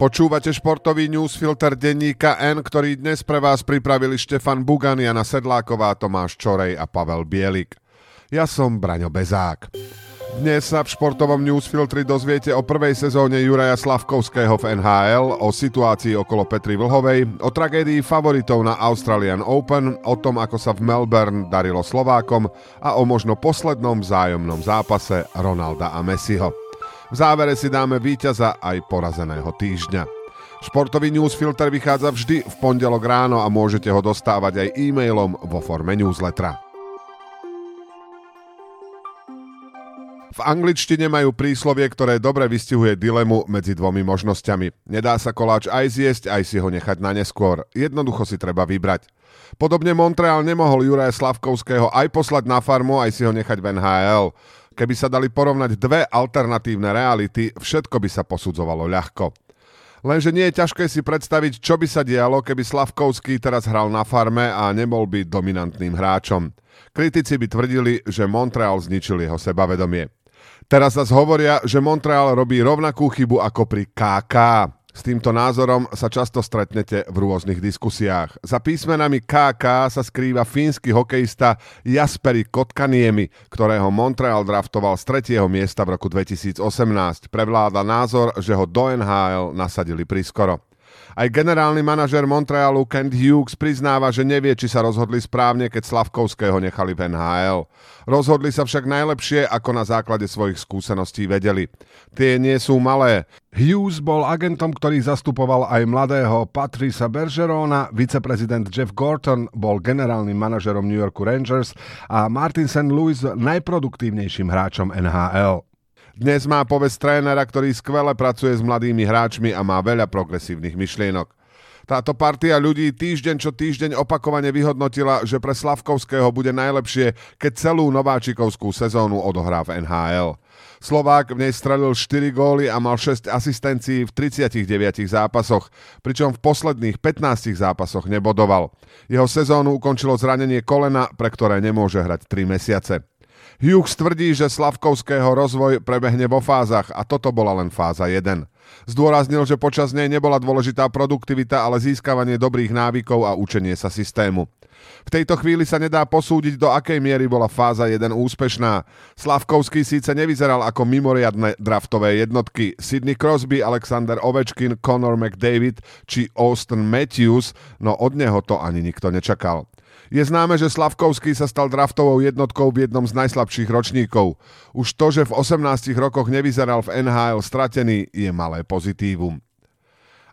Počúvate športový newsfilter denníka N, ktorý dnes pre vás pripravili Štefan Bugan, Jana Sedláková, Tomáš Čorej a Pavel Bielik. Ja som Braňo Bezák. Dnes sa v športovom newsfiltri dozviete o prvej sezóne Juraja Slavkovského v NHL, o situácii okolo Petry Vlhovej, o tragédii favoritov na Australian Open, o tom, ako sa v Melbourne darilo Slovákom a o možno poslednom vzájomnom zápase Ronalda a Messiho. V závere si dáme víťaza aj porazeného týždňa. Športový newsfilter vychádza vždy v pondelok ráno a môžete ho dostávať aj e-mailom vo forme newslettera. V angličtine majú príslovie, ktoré dobre vystihuje dilemu medzi dvomi možnosťami. Nedá sa koláč aj zjesť, aj si ho nechať na neskôr. Jednoducho si treba vybrať. Podobne Montreal nemohol Juraja Slavkovského aj poslať na farmu, aj si ho nechať v NHL. Keby sa dali porovnať dve alternatívne reality, všetko by sa posudzovalo ľahko. Lenže nie je ťažké si predstaviť, čo by sa dialo, keby Slavkovský teraz hral na farme a nebol by dominantným hráčom. Kritici by tvrdili, že Montreal zničil jeho sebavedomie. Teraz zase hovoria, že Montreal robí rovnakú chybu ako pri KK. S týmto názorom sa často stretnete v rôznych diskusiách. Za písmenami KK sa skrýva fínsky hokejista Jasperi Kotkaniemi, ktorého Montreal draftoval z 3. miesta v roku 2018. Prevláda názor, že ho do NHL nasadili priskoro. Aj generálny manažer Montrealu Kent Hughes priznáva, že nevie, či sa rozhodli správne, keď Slavkovského nechali v NHL. Rozhodli sa však najlepšie, ako na základe svojich skúseností vedeli. Tie nie sú malé. Hughes bol agentom, ktorý zastupoval aj mladého Patrisa Bergerona, viceprezident Jeff Gorton bol generálnym manažerom New Yorku Rangers a Martin St. Louis najproduktívnejším hráčom NHL. Dnes má povesť trénera, ktorý skvele pracuje s mladými hráčmi a má veľa progresívnych myšlienok. Táto partia ľudí týždeň čo týždeň opakovane vyhodnotila, že pre Slavkovského bude najlepšie, keď celú nováčikovskú sezónu odohrá v NHL. Slovák v nej strelil 4 góly a mal 6 asistencií v 39 zápasoch, pričom v posledných 15 zápasoch nebodoval. Jeho sezónu ukončilo zranenie kolena, pre ktoré nemôže hrať 3 mesiace. Hughes tvrdí, že Slavkovského rozvoj prebehne vo fázach a toto bola len fáza 1. Zdôraznil, že počas nej nebola dôležitá produktivita, ale získavanie dobrých návykov a učenie sa systému. V tejto chvíli sa nedá posúdiť, do akej miery bola fáza 1 úspešná. Slavkovský síce nevyzeral ako mimoriadne draftové jednotky. Sidney Crosby, Alexander Ovečkin, Conor McDavid či Austin Matthews, no od neho to ani nikto nečakal. Je známe, že Slavkovský sa stal draftovou jednotkou v jednom z najslabších ročníkov. Už to, že v 18 rokoch nevyzeral v NHL stratený, je malé pozitívum.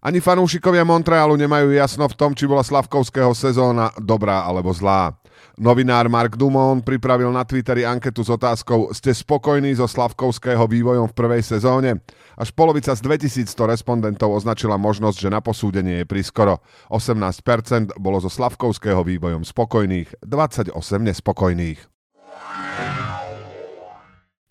Ani fanúšikovia Montrealu nemajú jasno v tom, či bola Slavkovského sezóna dobrá alebo zlá. Novinár Mark Dumont pripravil na Twitteri anketu s otázkou Ste spokojní so Slavkovského vývojom v prvej sezóne? Až polovica z 2100 respondentov označila možnosť, že na posúdenie je priskoro. 18% bolo so Slavkovského vývojom spokojných, 28 nespokojných.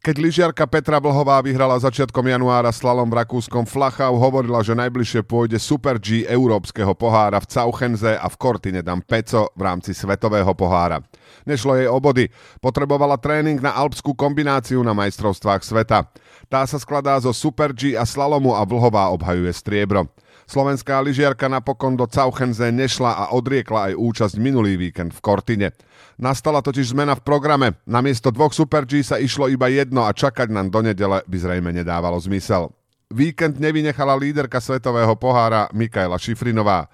Keď lyžiarka Petra Blhová vyhrala začiatkom januára slalom v rakúskom Flachau, hovorila, že najbližšie pôjde Super G európskeho pohára v Cauchenze a v Kortine dám Peco v rámci svetového pohára. Nešlo jej o body, potrebovala tréning na alpskú kombináciu na majstrovstvách sveta. Tá sa skladá zo Super G a slalomu a Vlhová obhajuje striebro. Slovenská lyžiarka napokon do Cauchenze nešla a odriekla aj účasť minulý víkend v Kortine. Nastala totiž zmena v programe. Namiesto dvoch Super G sa išlo iba jedno a čakať nám do nedele by zrejme nedávalo zmysel. Víkend nevynechala líderka svetového pohára Mikaela Šifrinová.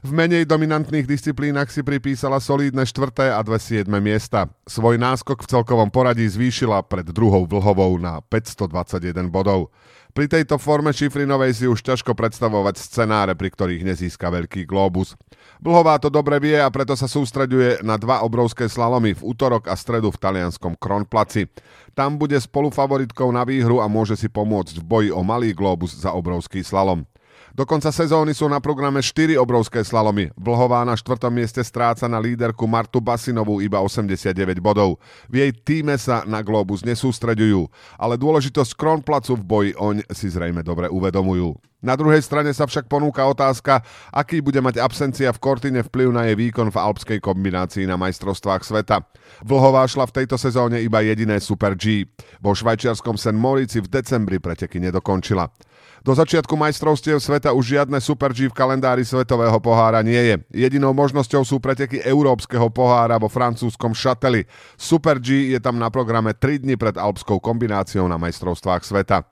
V menej dominantných disciplínach si pripísala solídne štvrté a dve siedme miesta. Svoj náskok v celkovom poradí zvýšila pred druhou vlhovou na 521 bodov. Pri tejto forme Šifrinovej si už ťažko predstavovať scenáre, pri ktorých nezíska veľký globus. Blhová to dobre vie a preto sa sústreďuje na dva obrovské slalomy v útorok a stredu v talianskom Kronplaci. Tam bude spolufavoritkou na výhru a môže si pomôcť v boji o malý globus za obrovský slalom. Do konca sezóny sú na programe 4 obrovské slalomy. Vlhová na štvrtom mieste stráca na líderku Martu Basinovú iba 89 bodov. V jej týme sa na Globus nesústreďujú, ale dôležitosť Kronplacu v boji oň si zrejme dobre uvedomujú. Na druhej strane sa však ponúka otázka, aký bude mať absencia v Kortine vplyv na jej výkon v alpskej kombinácii na majstrovstvách sveta. Vlhová šla v tejto sezóne iba jediné Super G. Vo švajčiarskom St. Morici v decembri preteky nedokončila. Do začiatku majstrovstiev sveta už žiadne Super G v kalendári svetového pohára nie je. Jedinou možnosťou sú preteky európskeho pohára vo francúzskom Šateli. Super G je tam na programe 3 dni pred alpskou kombináciou na majstrovstvách sveta.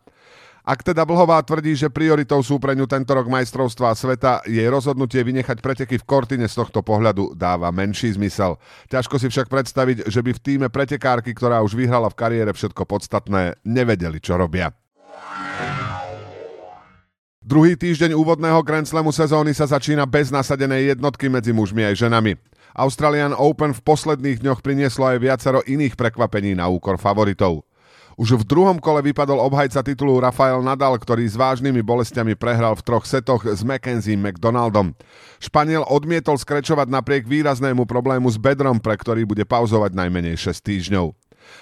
Ak teda Blhová tvrdí, že prioritou sú pre ňu tento rok majstrovstvá sveta, jej rozhodnutie vynechať preteky v Kortine z tohto pohľadu dáva menší zmysel. Ťažko si však predstaviť, že by v týme pretekárky, ktorá už vyhrala v kariére všetko podstatné, nevedeli, čo robia. Druhý týždeň úvodného Grand Slamu sezóny sa začína bez nasadenej jednotky medzi mužmi aj ženami. Australian Open v posledných dňoch prinieslo aj viacero iných prekvapení na úkor favoritov. Už v druhom kole vypadol obhajca titulu Rafael Nadal, ktorý s vážnymi bolestiami prehral v troch setoch s Mackenzie McDonaldom. Španiel odmietol skrečovať napriek výraznému problému s bedrom, pre ktorý bude pauzovať najmenej 6 týždňov.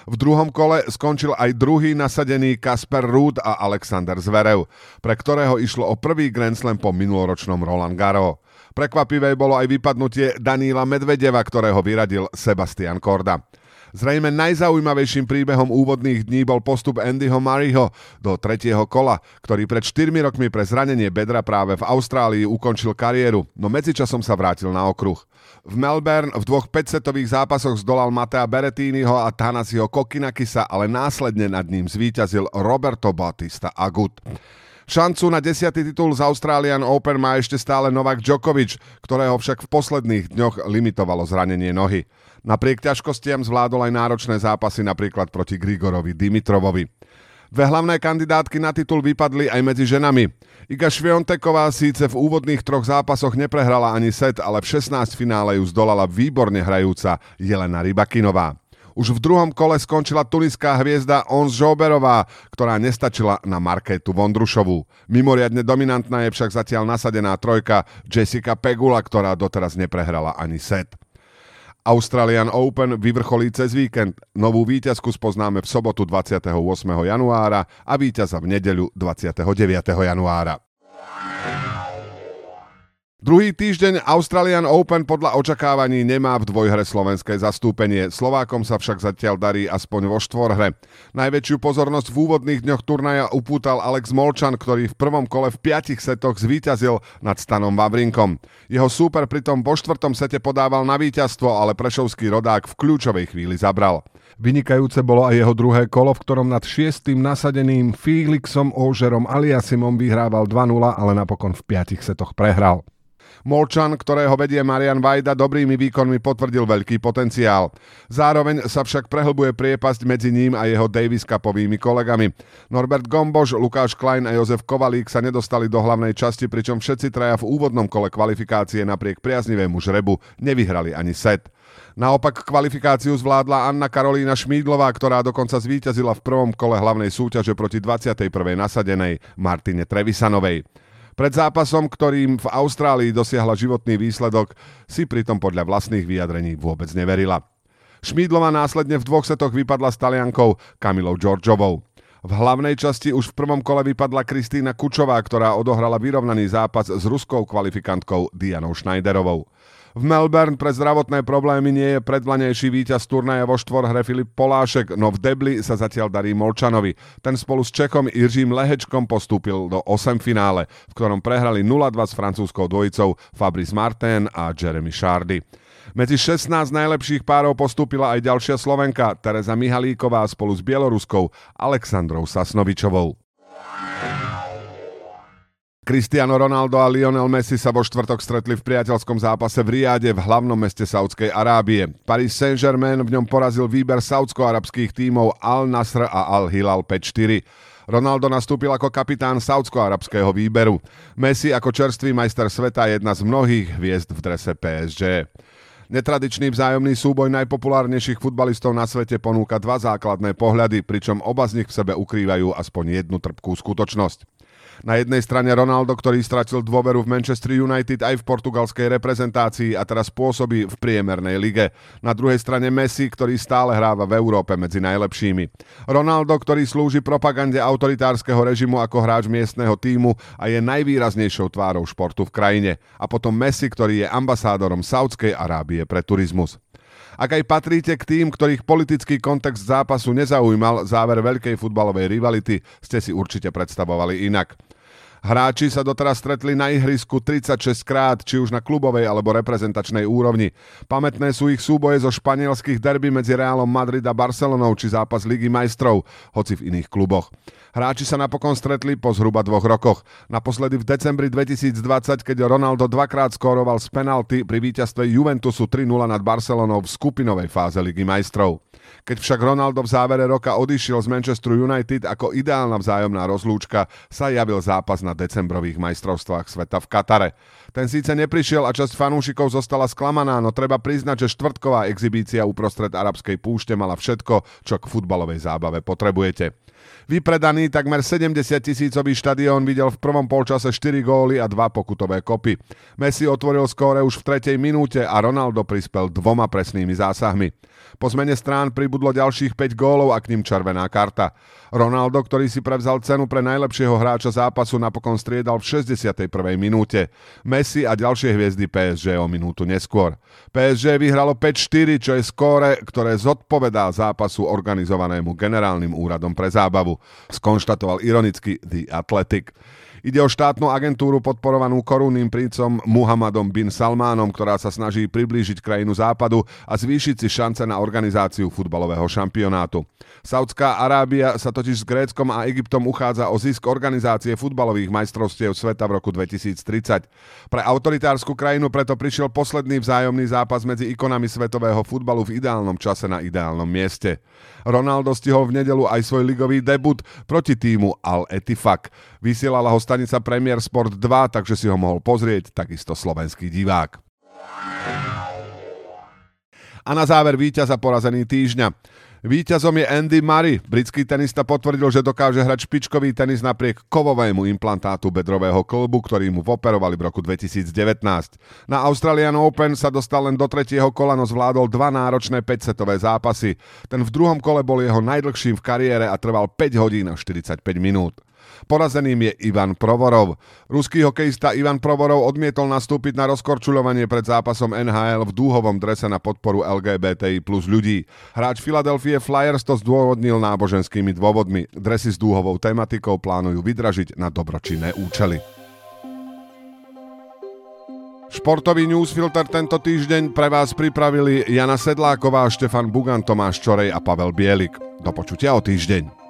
V druhom kole skončil aj druhý nasadený Kasper Ruud a Alexander Zverev, pre ktorého išlo o prvý Grand Slam po minuloročnom Roland Garo. Prekvapivé bolo aj vypadnutie Daníla Medvedeva, ktorého vyradil Sebastian Korda. Zrejme najzaujímavejším príbehom úvodných dní bol postup Andyho Murrayho do tretieho kola, ktorý pred 4 rokmi pre zranenie bedra práve v Austrálii ukončil kariéru, no medzičasom sa vrátil na okruh. V Melbourne v dvoch 5-setových zápasoch zdolal Matea Berettiniho a Tanasiho Kokinakisa, ale následne nad ním zvíťazil Roberto Bautista Agut. Šancu na desiatý titul z Australian Open má ešte stále Novak Djokovic, ktorého však v posledných dňoch limitovalo zranenie nohy. Napriek ťažkostiam zvládol aj náročné zápasy napríklad proti Grigorovi Dimitrovovi. Dve hlavné kandidátky na titul vypadli aj medzi ženami. Iga Švionteková síce v úvodných troch zápasoch neprehrala ani set, ale v 16 finále ju zdolala výborne hrajúca Jelena Rybakinová. Už v druhom kole skončila tuniská hviezda Ons Žoberová, ktorá nestačila na Markétu Vondrušovú. Mimoriadne dominantná je však zatiaľ nasadená trojka Jessica Pegula, ktorá doteraz neprehrala ani set. Australian Open vyvrcholí cez víkend. Novú víťazku spoznáme v sobotu 28. januára a víťaza v nedeľu 29. januára. Druhý týždeň Australian Open podľa očakávaní nemá v dvojhre slovenské zastúpenie. Slovákom sa však zatiaľ darí aspoň vo štvorhre. Najväčšiu pozornosť v úvodných dňoch turnaja upútal Alex Molčan, ktorý v prvom kole v piatich setoch zvíťazil nad Stanom Vavrinkom. Jeho súper pritom vo štvrtom sete podával na víťazstvo, ale prešovský rodák v kľúčovej chvíli zabral. Vynikajúce bolo aj jeho druhé kolo, v ktorom nad šiestým nasadeným Felixom Ožerom Aliasimom vyhrával 2-0, ale napokon v piatich setoch prehral. Molčan, ktorého vedie Marian Vajda, dobrými výkonmi potvrdil veľký potenciál. Zároveň sa však prehlbuje priepasť medzi ním a jeho Davis Cupovými kolegami. Norbert Gomboš, Lukáš Klein a Jozef Kovalík sa nedostali do hlavnej časti, pričom všetci traja v úvodnom kole kvalifikácie napriek priaznivému žrebu nevyhrali ani set. Naopak kvalifikáciu zvládla Anna Karolína Šmídlová, ktorá dokonca zvíťazila v prvom kole hlavnej súťaže proti 21. nasadenej Martine Trevisanovej. Pred zápasom, ktorým v Austrálii dosiahla životný výsledok, si pritom podľa vlastných vyjadrení vôbec neverila. Šmídlova následne v dvoch setoch vypadla s Taliankou Kamilou Georgiovou. V hlavnej časti už v prvom kole vypadla Kristýna Kučová, ktorá odohrala vyrovnaný zápas s ruskou kvalifikantkou Dianou Schneiderovou. V Melbourne pre zdravotné problémy nie je predvlanejší víťaz turnaja vo štvorhre Filip Polášek, no v Debli sa zatiaľ darí Molčanovi. Ten spolu s Čekom Iržím Lehečkom postúpil do 8 finále, v ktorom prehrali 0-2 s francúzskou dvojicou Fabrice Martin a Jeremy Shardy. Medzi 16 najlepších párov postúpila aj ďalšia Slovenka, Teresa Mihalíková spolu s Bieloruskou Alexandrou Sasnovičovou. Cristiano Ronaldo a Lionel Messi sa vo štvrtok stretli v priateľskom zápase v Riade v hlavnom meste Saudskej Arábie. Paris Saint-Germain v ňom porazil výber saudsko-arabských tímov Al Nasr a Al Hilal 5-4. Ronaldo nastúpil ako kapitán saudsko-arabského výberu. Messi ako čerstvý majster sveta je jedna z mnohých hviezd v drese PSG. Netradičný vzájomný súboj najpopulárnejších futbalistov na svete ponúka dva základné pohľady, pričom oba z nich v sebe ukrývajú aspoň jednu trpkú skutočnosť. Na jednej strane Ronaldo, ktorý stratil dôveru v Manchester United aj v portugalskej reprezentácii a teraz pôsobí v priemernej lige. Na druhej strane Messi, ktorý stále hráva v Európe medzi najlepšími. Ronaldo, ktorý slúži propagande autoritárskeho režimu ako hráč miestneho týmu a je najvýraznejšou tvárou športu v krajine. A potom Messi, ktorý je ambasádorom Saudskej Arábie pre turizmus. Ak aj patríte k tým, ktorých politický kontext zápasu nezaujímal, záver veľkej futbalovej rivality ste si určite predstavovali inak. Hráči sa doteraz stretli na ihrisku 36 krát, či už na klubovej alebo reprezentačnej úrovni. Pamätné sú ich súboje zo španielských derby medzi Realom Madrid a Barcelonou či zápas Ligy majstrov, hoci v iných kluboch. Hráči sa napokon stretli po zhruba dvoch rokoch. Naposledy v decembri 2020, keď Ronaldo dvakrát skóroval z penalty pri víťazstve Juventusu 3-0 nad Barcelonou v skupinovej fáze Ligy majstrov. Keď však Ronaldo v závere roka odišiel z Manchesteru United ako ideálna vzájomná rozlúčka, sa javil zápas na decembrových majstrovstvách sveta v Katare. Ten síce neprišiel a časť fanúšikov zostala sklamaná, no treba priznať, že štvrtková exibícia uprostred arabskej púšte mala všetko, čo k futbalovej zábave potrebujete. Vypredaný takmer 70 tisícový štadión videl v prvom polčase 4 góly a 2 pokutové kopy. Messi otvoril skóre už v tretej minúte a Ronaldo prispel dvoma presnými zásahmi. Po zmene strán pribudlo ďalších 5 gólov a k ním červená karta. Ronaldo, ktorý si prevzal cenu pre najlepšieho hráča zápasu, napokon striedal v 61. minúte. Messi a ďalšie hviezdy PSG o minútu neskôr. PSG vyhralo 5-4, čo je skóre, ktoré zodpovedá zápasu organizovanému generálnym úradom pre zábavu, skonštatoval ironicky The Athletic. Ide o štátnu agentúru podporovanú korunným princom Muhammadom bin Salmánom, ktorá sa snaží priblížiť krajinu západu a zvýšiť si šance na organizáciu futbalového šampionátu. Saudská Arábia sa totiž s Gréckom a Egyptom uchádza o zisk organizácie futbalových majstrovstiev sveta v roku 2030. Pre autoritárskú krajinu preto prišiel posledný vzájomný zápas medzi ikonami svetového futbalu v ideálnom čase na ideálnom mieste. Ronaldo stihol v nedelu aj svoj ligový debut proti týmu Al Etifak. Vysielala ho stanica Premier Sport 2, takže si ho mohol pozrieť takisto slovenský divák. A na záver víťaza porazený týždňa. Výťazom je Andy Murray. Britský tenista potvrdil, že dokáže hrať špičkový tenis napriek kovovému implantátu bedrového klbu, ktorý mu operovali v roku 2019. Na Australian Open sa dostal len do tretieho kola, no zvládol dva náročné 5-setové zápasy. Ten v druhom kole bol jeho najdlhším v kariére a trval 5 hodín a 45 minút. Porazeným je Ivan Provorov. Ruský hokejista Ivan Provorov odmietol nastúpiť na rozkorčuľovanie pred zápasom NHL v dúhovom drese na podporu LGBTI plus ľudí. Hráč Philadelphia Flyers to zdôvodnil náboženskými dôvodmi. Dresy s dúhovou tematikou plánujú vydražiť na dobročinné účely. Športový newsfilter tento týždeň pre vás pripravili Jana Sedláková, Štefan Bugan, Tomáš Čorej a Pavel Bielik. Do počutia o týždeň.